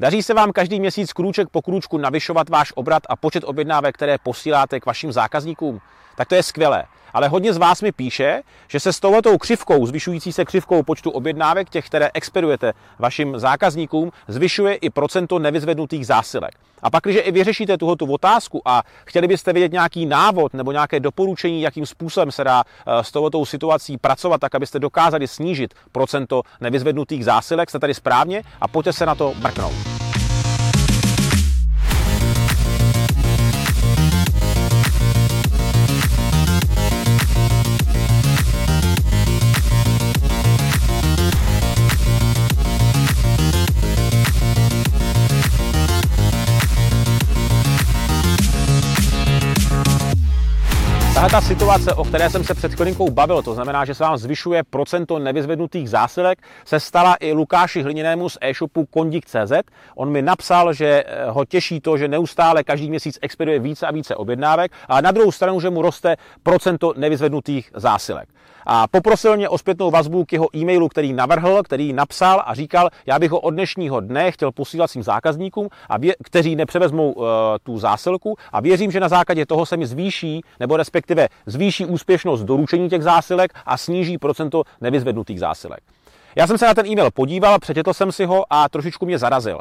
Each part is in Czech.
Daří se vám každý měsíc krůček po krůčku navyšovat váš obrat a počet objednávek, které posíláte k vašim zákazníkům? Tak to je skvělé. Ale hodně z vás mi píše, že se s touhletou křivkou, zvyšující se křivkou počtu objednávek, těch, které expedujete vašim zákazníkům, zvyšuje i procento nevyzvednutých zásilek. A pak, když i vyřešíte tuto otázku a chtěli byste vědět nějaký návod nebo nějaké doporučení, jakým způsobem se dá eh, s touto situací pracovat, tak abyste dokázali snížit procento nevyzvednutých zásilek, jste tady správně a pojďte se na to mrknout. Tahle ta situace, o které jsem se před chvilinkou bavil, to znamená, že se vám zvyšuje procento nevyzvednutých zásilek, se stala i Lukáši Hliněnému z e-shopu kondik.cz. On mi napsal, že eh, ho těší to, že neustále každý měsíc expeduje více a více objednávek, a na druhou stranu, že mu roste procento nevyzvednutých zásilek a poprosil mě o zpětnou vazbu k jeho e-mailu, který navrhl, který napsal a říkal, já bych ho od dnešního dne chtěl posílat svým zákazníkům, a vě, kteří nepřevezmou uh, tu zásilku a věřím, že na základě toho se mi zvýší, nebo respektive zvýší úspěšnost doručení těch zásilek a sníží procento nevyzvednutých zásilek. Já jsem se na ten e-mail podíval, přečetl jsem si ho a trošičku mě zarazil.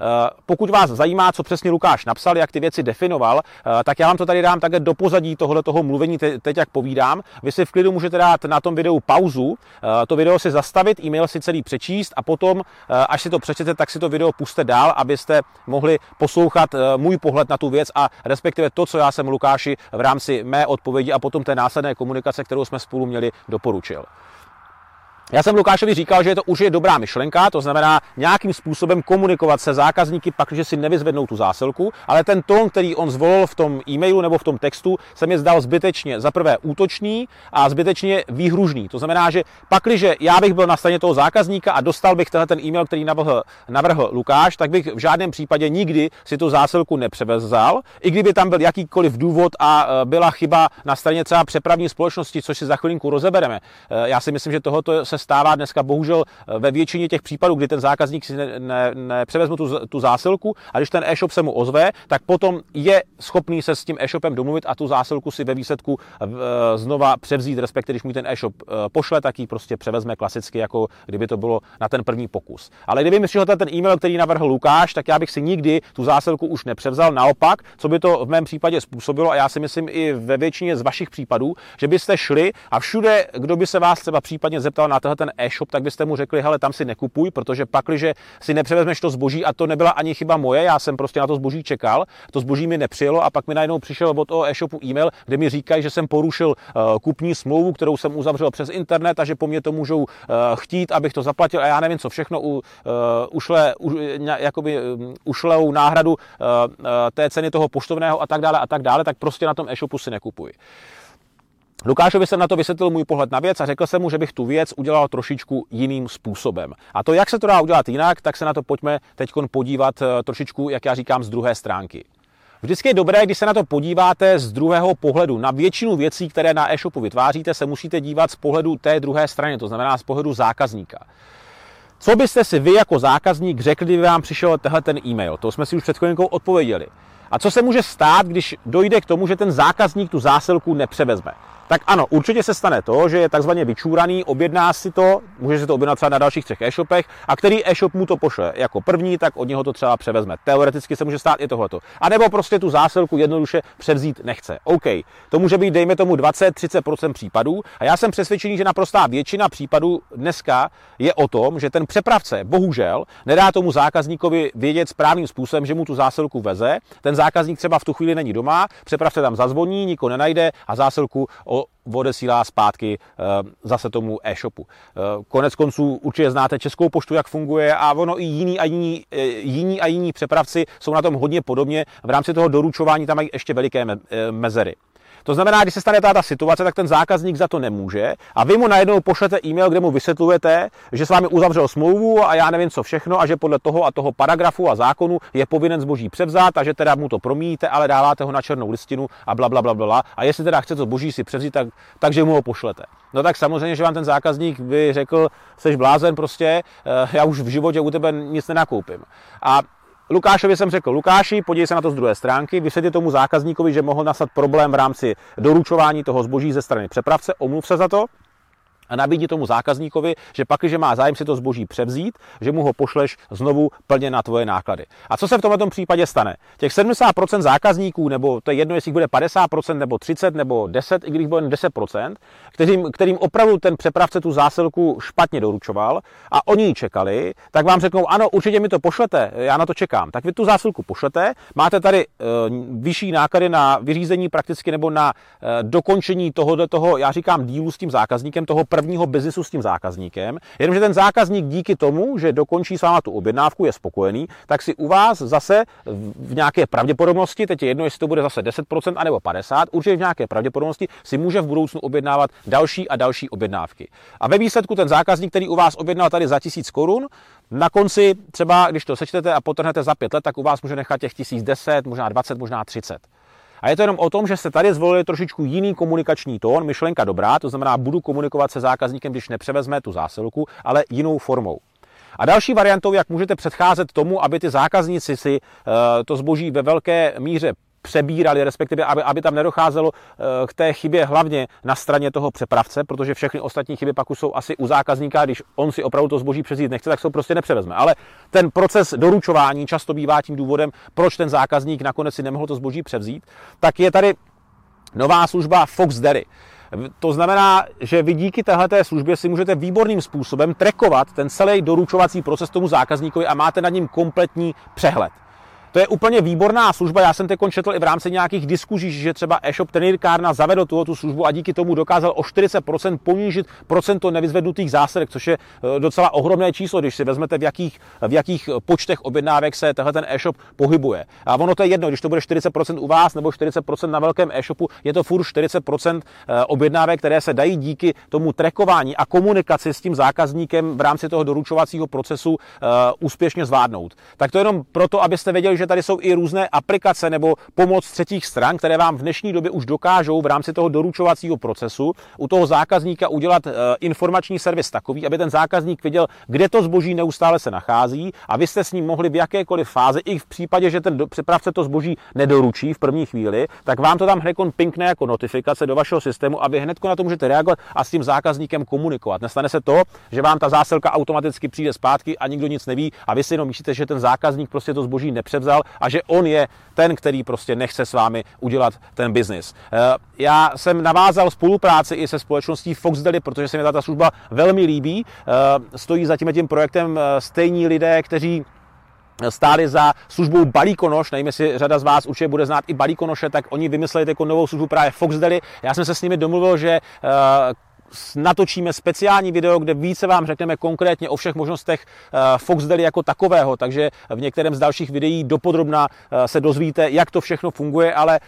Eh, pokud vás zajímá, co přesně Lukáš napsal, jak ty věci definoval, eh, tak já vám to tady dám také do pozadí tohle toho mluvení teď, jak povídám. Vy si v klidu můžete dát na tom videu pauzu, eh, to video si zastavit, e-mail si celý přečíst a potom, až si to přečtete, tak si to video puste dál, abyste mohli poslouchat můj pohled na tu věc a respektive to, co já jsem Lukáši v rámci mé odpovědi a potom té následné komunikace, kterou jsme spolu měli, doporučil. Já jsem Lukášovi říkal, že to už je dobrá myšlenka, to znamená nějakým způsobem komunikovat se zákazníky, pak, že si nevyzvednou tu zásilku, ale ten tón, který on zvolil v tom e-mailu nebo v tom textu, se mi zdal zbytečně za prvé útočný a zbytečně výhružný. To znamená, že pakliže já bych byl na straně toho zákazníka a dostal bych tenhle ten e-mail, který navrhl, navrhl Lukáš, tak bych v žádném případě nikdy si tu zásilku nepřevezal, i kdyby tam byl jakýkoliv důvod a e, byla chyba na straně třeba přepravní společnosti, což si za chvilinku rozebereme. E, já si myslím, že tohoto se stává dneska bohužel eh, ve většině těch případů, kdy ten zákazník si nepřevezme ne, ne tu, tu zásilku a když ten e-shop se mu ozve, tak potom je schopný se s tím e-shopem domluvit a tu zásilku si ve výsledku eh, znova převzít, respektive když mu ten e-shop eh, pošle, tak ji prostě převezme klasicky, jako kdyby to bylo na ten první pokus. Ale kdyby mi přišel ten e-mail, který navrhl Lukáš, tak já bych si nikdy tu zásilku už nepřevzal. Naopak, co by to v mém případě způsobilo, a já si myslím i ve většině z vašich případů, že byste šli a všude, kdo by se vás třeba případně zeptal na ten e-shop, tak byste mu řekli, hele, tam si nekupuj, protože pak, když si nepřevezmeš to zboží, a to nebyla ani chyba moje, já jsem prostě na to zboží čekal, to zboží mi nepřijelo a pak mi najednou přišel od toho e-shopu e-mail, kde mi říkají, že jsem porušil uh, kupní smlouvu, kterou jsem uzavřel přes internet a že po mně to můžou uh, chtít, abych to zaplatil a já nevím, co všechno u, uh, ušle, u, jakoby, um, ušlou náhradu té ceny toho poštovného a tak dále a tak dále, tak prostě na tom e-shopu si nekupuj. Lukášovi jsem na to vysvětlil můj pohled na věc a řekl jsem mu, že bych tu věc udělal trošičku jiným způsobem. A to, jak se to dá udělat jinak, tak se na to pojďme teď podívat eh, trošičku, jak já říkám, z druhé stránky. Vždycky je dobré, když se na to podíváte z druhého pohledu. Na většinu věcí, které na e-shopu vytváříte, se musíte dívat z pohledu té druhé strany, to znamená z pohledu zákazníka. Co byste si vy jako zákazník řekli, kdyby vám přišel tenhle ten e-mail? To jsme si už před chvilinkou odpověděli. A co se může stát, když dojde k tomu, že ten zákazník tu zásilku nepřevezme? Tak ano, určitě se stane to, že je takzvaně vyčúraný, objedná si to, může si to objednat třeba na dalších třech e-shopech a který e-shop mu to pošle jako první, tak od něho to třeba převezme. Teoreticky se může stát i tohleto. A nebo prostě tu zásilku jednoduše převzít nechce. OK, to může být, dejme tomu, 20-30% případů a já jsem přesvědčený, že naprostá většina případů dneska je o tom, že ten přepravce bohužel nedá tomu zákazníkovi vědět správným způsobem, že mu tu zásilku veze. Ten zákazník třeba v tu chvíli není doma, přepravce tam zazvoní, nikoho nenajde a zásilku odesílá zpátky eh, zase tomu e-shopu. Eh, konec konců určitě znáte Českou poštu, jak funguje a ono i jiní a jiní, eh, jiní a jiní přepravci jsou na tom hodně podobně. V rámci toho doručování tam mají ještě veliké mezery. To znamená, když se stane ta situace, tak ten zákazník za to nemůže a vy mu najednou pošlete e-mail, kde mu vysvětlujete, že s vámi uzavřel smlouvu a já nevím co všechno a že podle toho a toho paragrafu a zákonu je povinen zboží převzát a že teda mu to promíjíte, ale dáváte ho na černou listinu a bla, bla, bla, bla. A jestli teda chce to zboží si převzít, tak, takže mu ho pošlete. No tak samozřejmě, že vám ten zákazník by řekl, jsi blázen prostě, eh, já už v životě u tebe nic nenakoupím. A Lukášovi jsem řekl, Lukáši, podívej se na to z druhé stránky, vysvětli tomu zákazníkovi, že mohl nastat problém v rámci doručování toho zboží ze strany přepravce, omluv se za to, a nabídni tomu zákazníkovi, že pak, když má zájem si to zboží převzít, že mu ho pošleš znovu plně na tvoje náklady. A co se v tomto případě stane? Těch 70% zákazníků, nebo to je jedno, jestli bude 50%, nebo 30, nebo 10, i když bude 10%, kterým, kterým opravdu ten přepravce tu zásilku špatně doručoval a oni ji čekali, tak vám řeknou, ano, určitě mi to pošlete, já na to čekám. Tak vy tu zásilku pošlete, máte tady e, vyšší náklady na vyřízení prakticky nebo na e, dokončení toho, toho, já říkám dílu s tím zákazníkem, toho prvního biznisu s tím zákazníkem, jenomže ten zákazník díky tomu, že dokončí s váma tu objednávku, je spokojený, tak si u vás zase v nějaké pravděpodobnosti, teď je jedno, jestli to bude zase 10% anebo 50%, určitě v nějaké pravděpodobnosti si může v budoucnu objednávat další a další objednávky. A ve výsledku ten zákazník, který u vás objednal tady za 1000 korun, na konci třeba, když to sečtete a potrhnete za 5 let, tak u vás může nechat těch 1010, možná 20, možná 30. A je to jenom o tom, že se tady zvolili trošičku jiný komunikační tón, myšlenka dobrá, to znamená, budu komunikovat se zákazníkem, když nepřevezme tu zásilku, ale jinou formou. A další variantou, jak můžete předcházet tomu, aby ty zákazníci si eh, to zboží ve velké míře přebírali, respektive aby, aby tam nedocházelo eh, k té chybě hlavně na straně toho přepravce, protože všechny ostatní chyby pak jsou asi u zákazníka, když on si opravdu to zboží přezít nechce, tak se to prostě nepřevezme. Ale ten proces doručování často bývá tím důvodem, proč ten zákazník nakonec si nemohl to zboží převzít, tak je tady nová služba Fox Dairy. To znamená, že vy díky této službě si můžete výborným způsobem trekovat ten celý doručovací proces tomu zákazníkovi a máte nad ním kompletní přehled. To je úplně výborná služba. Já jsem teď četl i v rámci nějakých diskuzí, že třeba e-shop Trenýrkárna zavedl tuto tu službu a díky tomu dokázal o 40% ponížit procento nevyzvednutých zásilek, což je e, docela ohromné číslo, když si vezmete, v jakých, v jakých počtech objednávek se tenhle ten e-shop pohybuje. A ono to je jedno, když to bude 40% u vás nebo 40% na velkém e-shopu, je to furt 40% e, objednávek, které se dají díky tomu trekování a komunikaci s tím zákazníkem v rámci toho doručovacího procesu uh, úspěšně zvládnout. Tak to jenom proto, abyste věděli, že tady jsou i různé aplikace nebo pomoc třetích stran, které vám v dnešní době už dokážou v rámci toho doručovacího procesu u toho zákazníka udělat e, informační servis takový, aby ten zákazník viděl, kde to zboží neustále se nachází a vy jste s ním mohli v jakékoliv fázi, i v případě, že ten přepravce to zboží nedoručí v první chvíli, tak vám to tam hned pinkne jako notifikace do vašeho systému a vy hned na to můžete reagovat a s tím zákazníkem komunikovat. Nestane se to, že vám ta zásilka automaticky přijde zpátky a nikdo nic neví a vy si jenom myslíte, že ten zákazník prostě to zboží nepřevzal vzal a že on je ten, který prostě nechce s vámi udělat ten biznis. Eh, já jsem navázal spolupráci i se společností Fox Deli, protože se mi ta služba velmi líbí. Eh, stojí za tím, projektem eh, stejní lidé, kteří stáli za službou Balíkonoš, nevím, jestli řada z vás určitě bude znát i Balíkonoše, tak oni vymysleli jako novou službu právě Fox Deli. Já jsem se s nimi domluvil, že natočíme speciální video, kde více vám řekneme konkrétně o všech možnostech eh, Foxdeli jako takového, takže v některém z dalších videí dopodrobna eh, se dozvíte, jak to všechno funguje, ale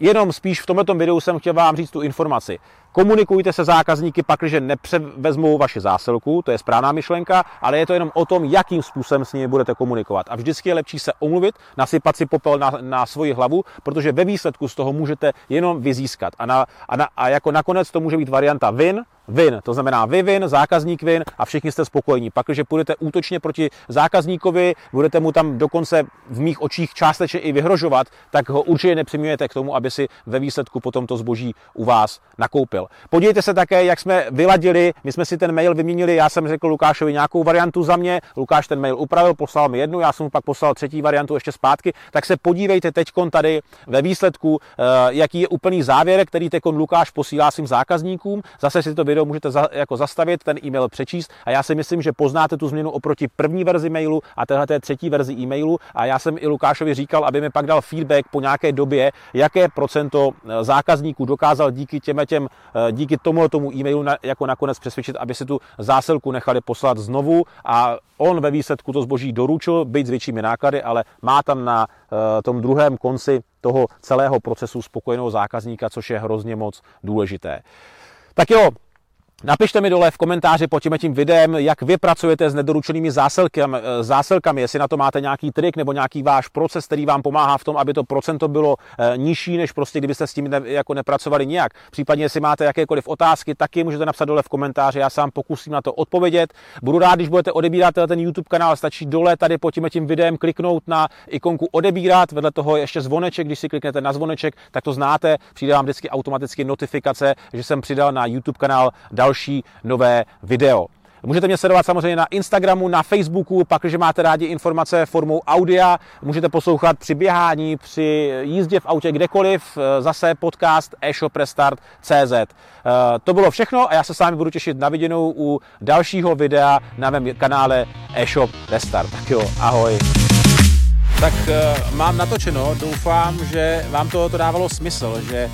jenom spíš v tomto videu jsem chtěl vám říct tu informaci. Komunikujte se zákazníky, pakliže nepřevezmou vaši zásilku, to je správná myšlenka, ale je to jenom o tom, jakým způsobem s nimi budete komunikovat. A vždycky je lepší se omluvit, nasypat si popel na, na svoji hlavu, protože ve výsledku z toho můžete jenom vyzískat. A, na, a, na, a jako nakonec to může být varianta win, win, to znamená vy win, zákazník win a všichni jste spokojení. Pak, když půjdete útočně proti zákazníkovi, budete mu tam dokonce v mých očích částečně i vyhrožovat, tak ho určitě nepřimějete k tomu, aby si ve výsledku potom to zboží u vás nakoupil. Podívejte se také, jak jsme vyladili, my jsme si ten mail vyměnili, já jsem řekl Lukášovi nějakou variantu za mě, Lukáš ten mail upravil, poslal mi jednu, já jsem mu pak poslal třetí variantu ještě zpátky, tak se podívejte teď tady ve výsledku, eh, jaký je úplný závěr, který teď Lukáš posílá svým zákazníkům. Zase si to video můžete za, jako zastavit, ten e-mail přečíst. A já si myslím, že poznáte tu změnu oproti první verzi mailu a téhle té třetí verzi e-mailu. A já jsem i Lukášovi říkal, aby mi pak dal feedback po nějaké době, jaké procento eh, zákazníků dokázal díky těm těm Eh, díky tomu tomu e-mailu na, jako nakonec přesvědčit, aby si tu zásilku nechali poslat znovu. A on ve výsledku to zboží doručil, být s většími náklady, ale má tam na uh, tom druhém konci toho celého procesu spokojeného zákazníka, což je hrozně moc důležité. Tak jo, Napište mi dole v komentáři pod tím, tím videem, jak vy pracujete s nedoručenými zásilkami, eh, zásilkami, jestli na to máte nějaký trik nebo nějaký váš proces, který vám pomáhá v tom, aby to procento bylo eh, nižší, než prostě kdybyste s tím ne, jako nepracovali nijak. Případně, jestli máte jakékoliv otázky, taky můžete napsat dole v komentáři, já sám pokusím na to odpovědět. Budu rád, když budete odebírat ten YouTube kanál, stačí dole tady pod tím, tím videem kliknout na ikonku odebírat, vedle toho ještě zvoneček, když si kliknete na zvoneček, tak to znáte, přijde vám vždycky automaticky notifikace, že jsem přidal na YouTube kanál dal další nové video. Můžete mě sledovat samozřejmě na Instagramu, na Facebooku, pak, když máte rádi informace formou audia, můžete poslouchat při běhání, při jízdě v autě kdekoliv, eh, zase podcast e-shop restart.cz. Eh, to bylo všechno a já se s vámi budu těšit na viděnou u dalšího videa na mém kanále e-shop restart. Tak jo, ahoj. Tak uh, mám natočeno, doufám, že vám to, to dávalo smysl, že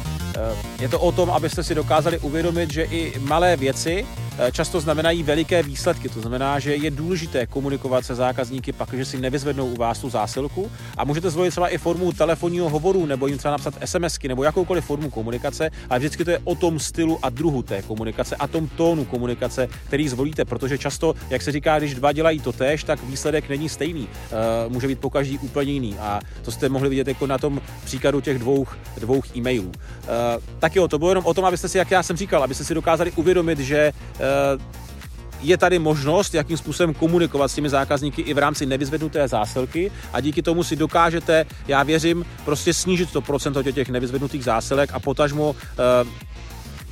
je to o tom, abyste si dokázali uvědomit, že i malé věci Eh, často znamenají veliké výsledky. To znamená, že je důležité komunikovat se zákazníky pak, že si nevyzvednou u vás tu zásilku a můžete zvolit třeba i formu telefonního hovoru nebo jim třeba napsat SMSky nebo jakoukoliv formu komunikace, ale vždycky to je o tom stylu a druhu té komunikace a tom tónu komunikace, který zvolíte, protože často, jak se říká, když dva dělají to tež, tak výsledek není stejný. Uh, může být po každý úplně jiný a to jste mohli vidět jako na tom příkladu těch dvou, dvou e-mailů. Uh, tak jo, to bylo jenom o tom, abyste si, jak já jsem říkal, abyste si dokázali uvědomit, že Eh, je tady možnost, jakým způsobem komunikovat s těmi zákazníky i v rámci nevyzvednuté zásilky a díky tomu si dokážete, já věřím, prostě snížit to procento těch nevyzvednutých zásilek a potažmo eh,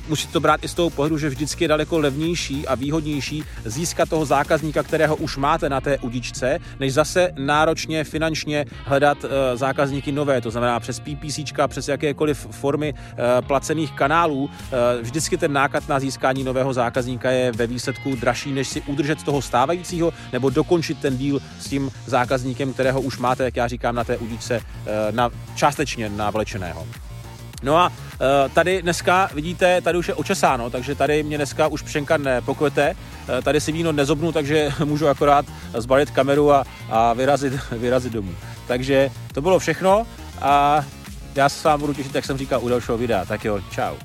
musíte to brát i z toho pohledu, že vždycky je daleko levnější a výhodnější získat toho zákazníka, kterého už máte na té udičce, než zase náročně finančně hledat uh, zákazníky nové, to znamená přes PPC, přes jakékoliv formy uh, placených kanálů. Uh, vždycky ten náklad na získání nového zákazníka je ve výsledku dražší, než si udržet toho stávajícího nebo dokončit ten díl s tím zákazníkem, kterého už máte, jak já říkám, na té udičce na, částečně navlečeného. No a e, tady dneska vidíte, tady už je očesáno, takže tady mě dneska už pšenka nepokvete, e, tady si víno nezobnu, takže můžu akorát zbalit kameru a, a vyrazit, vyrazit domů. Takže to bylo všechno a já se s vámi budu těšit, jak jsem říkal, u dalšího videa. Tak jo, čau.